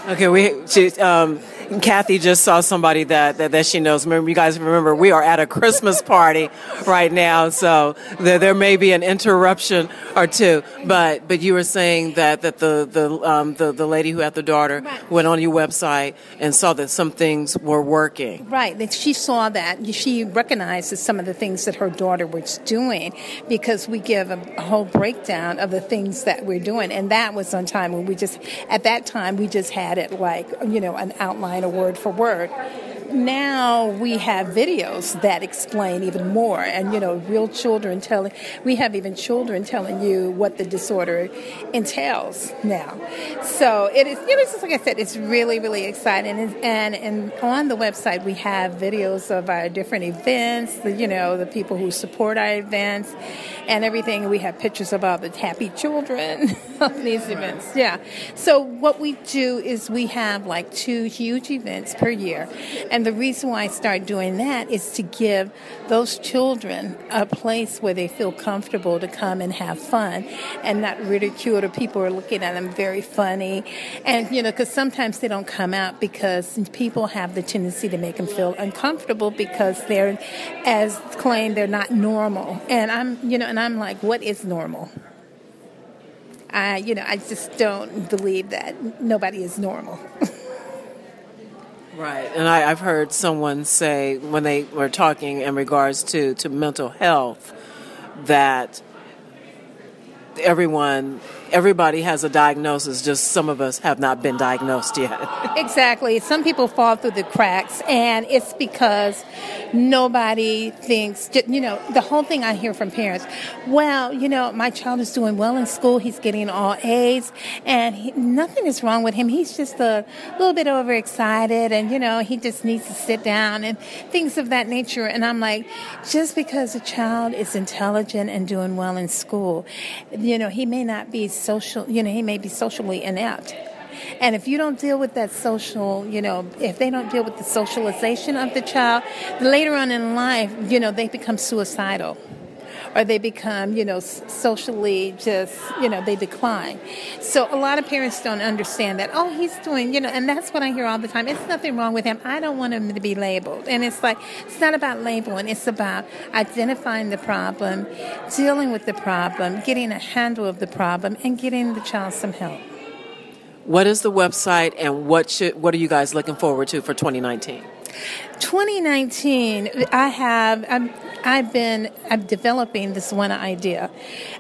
okay we she, um, Kathy just saw somebody that, that, that she knows. Remember, you guys remember we are at a Christmas party (laughs) right now, so there, there may be an interruption or two. But but you were saying that that the the um, the, the lady who had the daughter right. went on your website and saw that some things were working. Right. That she saw that she recognizes some of the things that her daughter was doing because we give a, a whole breakdown of the things that we're doing, and that was on time when we just at that time we just had it like you know an outline a word for word. Now we have videos that explain even more. And you know real children telling we have even children telling you what the disorder entails now. So it is you know just like i said it's really really exciting. And, and and on the website we have videos of our different events the you know the people who support our events and everything. We have pictures of all the happy children (laughs) of these events. Yeah. So what we do is we have like two huge events per year. And the reason why I start doing that is to give those children a place where they feel comfortable to come and have fun and not ridicule or people are looking at them very funny. And, you know, because sometimes they don't come out because people have the tendency to make them feel uncomfortable because they're, as claimed, they're not normal. And I'm, you know, and I'm like, what is normal? I, you know, I just don't believe that nobody is normal. (laughs) Right, and I, have heard someone say when they were talking in regards to, to mental health that everyone everybody has a diagnosis, just some of us have not been diagnosed yet. (laughs) exactly. Some people fall through the cracks, and it's because nobody thinks, you know, the whole thing I hear from parents well, you know, my child is doing well in school, he's getting all A's, and he, nothing is wrong with him. He's just a little bit overexcited, and, you know, he just needs to sit down and things of that nature. And I'm like, just because a child is intelligent and doing well in school, you know, he may not be social, you know, he may be socially inept. And if you don't deal with that social, you know, if they don't deal with the socialization of the child, later on in life, you know, they become suicidal or they become, you know, socially just, you know, they decline. So a lot of parents don't understand that, oh, he's doing, you know, and that's what I hear all the time. It's nothing wrong with him. I don't want him to be labeled. And it's like, it's not about labeling, it's about identifying the problem, dealing with the problem, getting a handle of the problem, and getting the child some help. What is the website and what should what are you guys looking forward to for 2019? 2019, I have I'm, I've been I'm developing this one idea,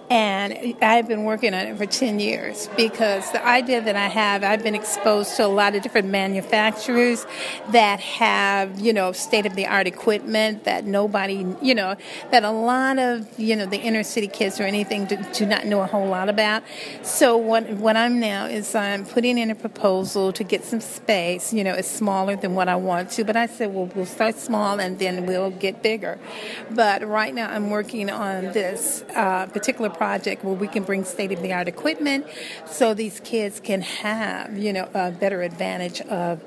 and I've been working on it for 10 years because the idea that I have, I've been exposed to a lot of different manufacturers that have you know state of the art equipment that nobody you know that a lot of you know the inner city kids or anything do, do not know a whole lot about. So what what I'm now is I'm putting in a proposal to get some space. You know, it's smaller than what I want to, but I said, well, we'll start small and then we'll get bigger. But right now, I'm working on this uh, particular project where we can bring state of the art equipment so these kids can have, you know, a better advantage of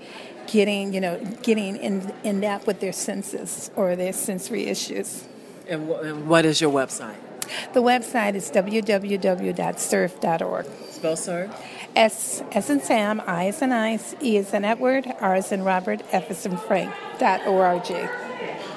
getting, you know, getting in, in depth with their senses or their sensory issues. And, w- and what is your website? The website is www.sierf.org. Spell surf? S as in Sam, I as in Ice, E as in Edward, R as in Robert, F as in Frank, dot O-R-G.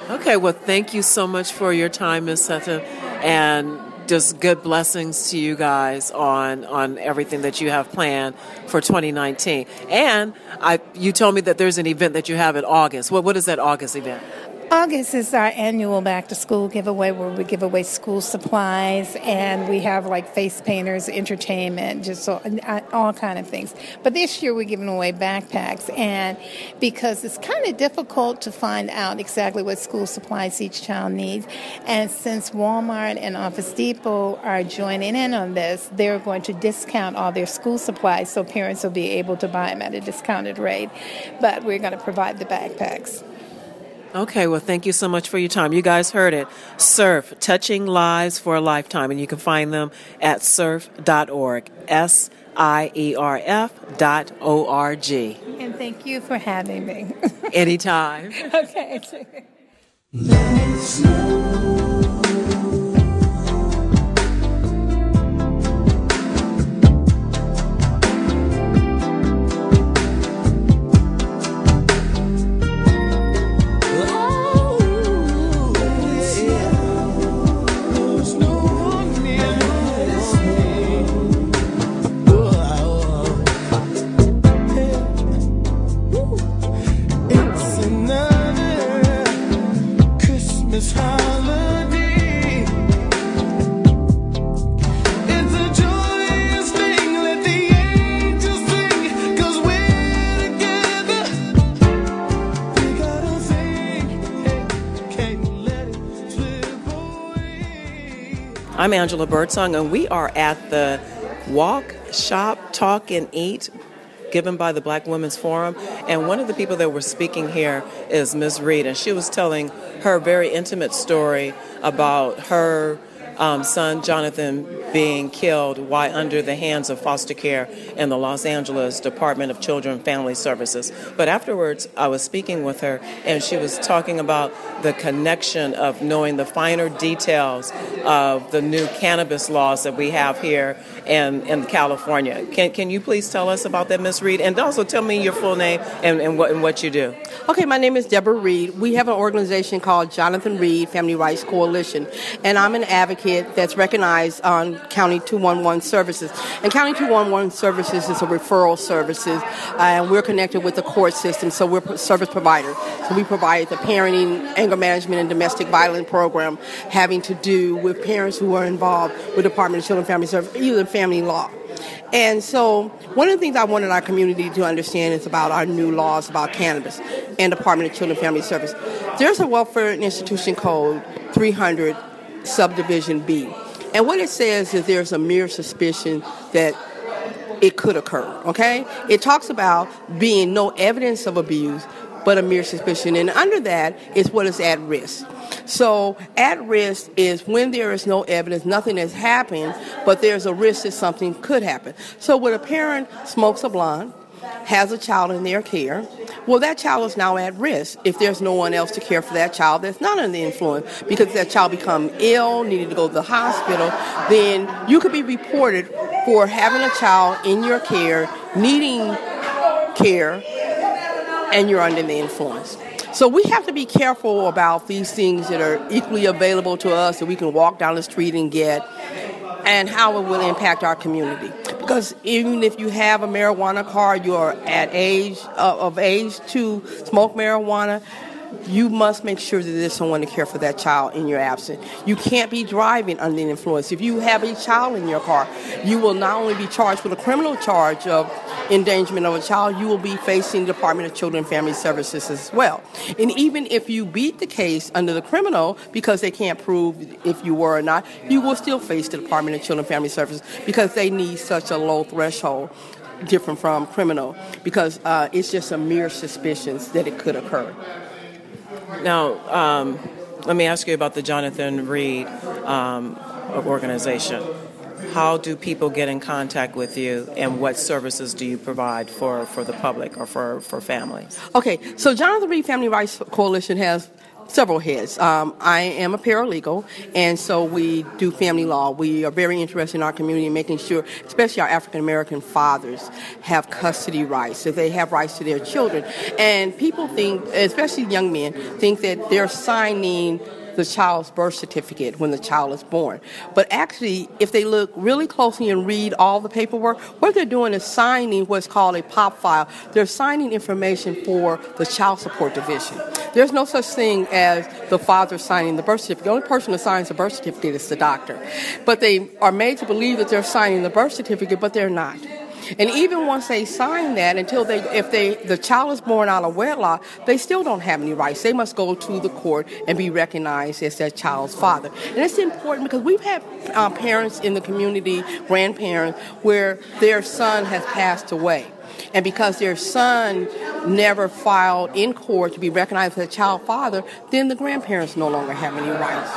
Okay, well, thank you so much for your time, Ms. Sutton, and just good blessings to you guys on on everything that you have planned for 2019. And I, you told me that there's an event that you have in August. What what is that August event? August is our annual back to school giveaway where we give away school supplies and we have like face painters, entertainment, just uh, all kind of things. But this year we're giving away backpacks and because it's kind of difficult to find out exactly what school supplies each child needs and since Walmart and Office Depot are joining in on this, they're going to discount all their school supplies so parents will be able to buy them at a discounted rate. But we're going to provide the backpacks. Okay, well, thank you so much for your time. You guys heard it. SIERF, Touching Lives for a Lifetime, and you can find them at sierf.org. S I E R F dot O R G. And thank you for having me. Anytime. (laughs) okay. I'm Angela Birdsong, and we are at the Walk, Shop, Talk, and Eat given by the Black Women's Forum. And one of the people that were speaking here is Ms. Reed, and she was telling her very intimate story about her um, son Jonathan being killed while under the hands of foster care in the Los Angeles Department of Children and Family Services. But afterwards, I was speaking with her, and she was talking about the connection of knowing the finer details of the new cannabis laws that we have here in, in California. Can, can you please tell us about that, Ms. Reed? And also tell me your full name and, and, what, and what you do. Okay, my name is Deborah Reed. We have an organization called Jonathan Reed Family Rights Coalition, and I'm an advocate that's recognized on County 211 Services. And County 211 Services is a referral services, uh, and we're connected with the court system, so we're a service provider. So we provide the parenting, anger management, and domestic violence program having to do with parents who are involved with Department of Children and Family Services, either family law. And so, one of the things I wanted our community to understand is about our new laws about cannabis and Department of Children and Family Service. There's a Welfare Institution Code 300 Subdivision B. And what it says is there's a mere suspicion that it could occur, okay? It talks about being no evidence of abuse, but a mere suspicion. And under that is what is at risk. So, at risk is when there is no evidence, nothing has happened, but there's a risk that something could happen. So, when a parent smokes a blunt, has a child in their care, well, that child is now at risk if there's no one else to care for that child that's not under the influence. Because that child become ill, needing to go to the hospital, then you could be reported for having a child in your care, needing care, and you're under the influence. So we have to be careful about these things that are equally available to us that we can walk down the street and get and how it will impact our community. Because even if you have a marijuana card, you're at age uh, of age to smoke marijuana, you must make sure that there's someone to care for that child in your absence. You can't be driving under the influence. If you have a child in your car, you will not only be charged with a criminal charge of endangerment of a child, you will be facing the Department of Children and Family Services as well. And even if you beat the case under the criminal because they can't prove if you were or not, you will still face the Department of Children and Family Services because they need such a low threshold different from criminal because uh, it's just a mere suspicions that it could occur. Now, um, let me ask you about the Jonathan Reed um, organization. How do people get in contact with you, and what services do you provide for, for the public or for, for families? Okay, so Jonathan Reed Family Rights Coalition has several heads. Um, I am a paralegal, and so we do family law. We are very interested in our community making sure, especially our African American fathers, have custody rights, that they have rights to their children. And people think, especially young men, think that they're signing the child's birth certificate when the child is born. But actually, if they look really closely and read all the paperwork, what they're doing is signing what's called a pop file. They're signing information for the child support division. There's no such thing as the father signing the birth certificate. The only person that signs the birth certificate is the doctor. But they are made to believe that they're signing the birth certificate, but they're not. And even once they sign that, until they, if they, the child is born out of wedlock, they still don't have any rights. They must go to the court and be recognized as that child's father. And it's important because we've had uh, parents in the community, grandparents, where their son has passed away. And because their son never filed in court to be recognized as a child father, then the grandparents no longer have any rights.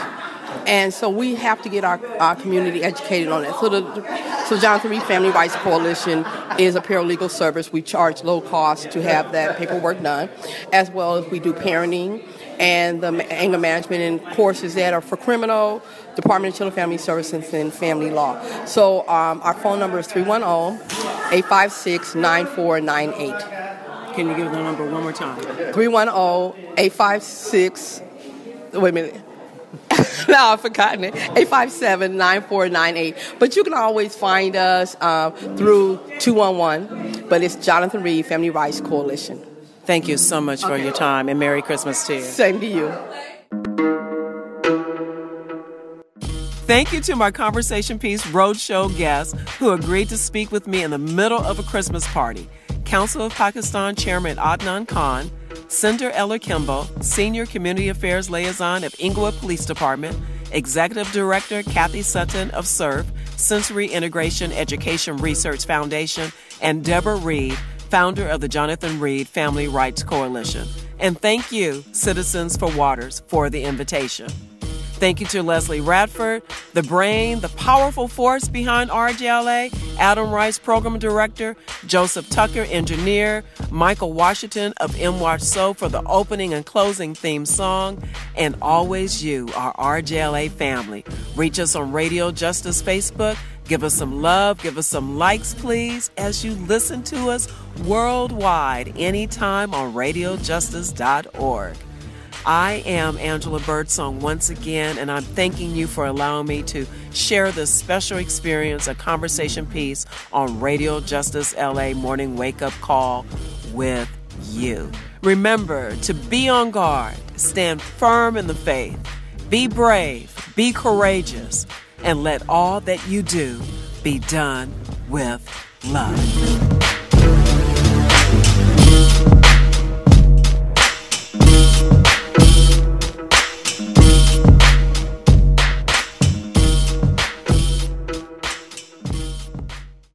And so we have to get our, our community educated on that. So, the, so Jonathan Reed Family Rights Coalition is a paralegal service. We charge low cost to have that paperwork done, as well as we do parenting and the anger management and courses that are for criminal, Department of Children and Family Services, and family law. So um, our phone number is 310-856-9498. Can you give the number one more time? 310-856, wait a minute. (laughs) no, I've forgotten it. 857-9498. But you can always find us uh, through 211. But it's Jonathan Reed Family Rights Coalition. Thank you so much for your time and Merry Christmas to you. Same to you. Thank you to my Conversation Piece Roadshow guests who agreed to speak with me in the middle of a Christmas party. Council of Pakistan Chairman Adnan Khan, Cinder Eller Kimball, Senior Community Affairs Liaison of Inglewood Police Department, Executive Director Kathy Sutton of SIERF, Sensory Integration Education Research Foundation, and Deborah Reed, founder of the Jonathan Reed Family Rights Coalition. And thank you, Citizens for Waters, for the invitation. Thank you to Leslie Radford, the brain, the powerful force behind RJLA, Adam Rice, Program Director, Joseph Tucker, Engineer, Michael Washington of MWatch So for the opening and closing theme song, and always you, our RJLA family. Reach us on Radio Justice Facebook. Give us some love, give us some likes, please, as you listen to us worldwide anytime on radiojustice.org. I am Angela Birdsong once again, and I'm thanking you for allowing me to share this special experience, a conversation piece on Radio Justice LA Morning Wake Up Call with you. Remember to be on guard, stand firm in the faith, be brave, be courageous, and let all that you do be done with love.